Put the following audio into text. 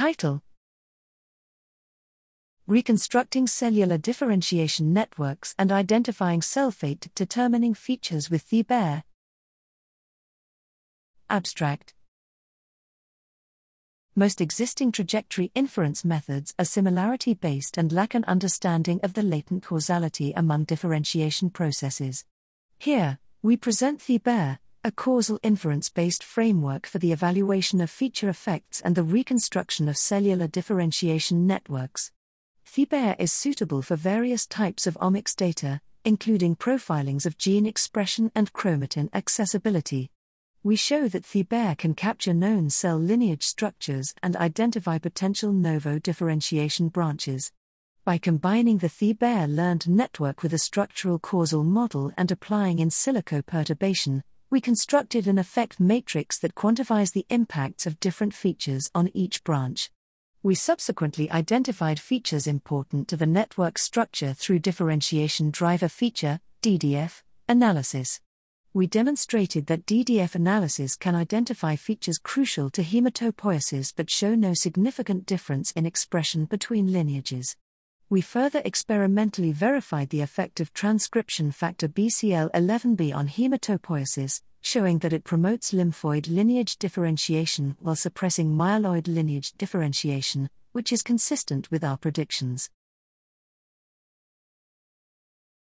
Title Reconstructing cellular differentiation networks and identifying cell fate determining features with CIBER. Abstract Most existing trajectory inference methods are similarity based and lack an understanding of the latent causality among differentiation processes. Here, we present CIBER, a causal inference based framework for the evaluation of feature effects and the reconstruction of cellular differentiation networks. CIBER is suitable for various types of omics data, including profilings of gene expression and chromatin accessibility. We show that CIBER can capture known cell lineage structures and identify potential novo differentiation branches. By combining the CIBER learned network with a structural causal model and applying in silico perturbation, we constructed an effect matrix that quantifies the impacts of different features on each branch. We subsequently identified features important to the network structure through differentiation driver feature DDF analysis. We demonstrated that DDF analysis can identify features crucial to hematopoiesis but show no significant difference in expression between lineages. We further experimentally verified the effect of transcription factor BCL11B on hematopoiesis, showing that it promotes lymphoid lineage differentiation while suppressing myeloid lineage differentiation, which is consistent with our predictions.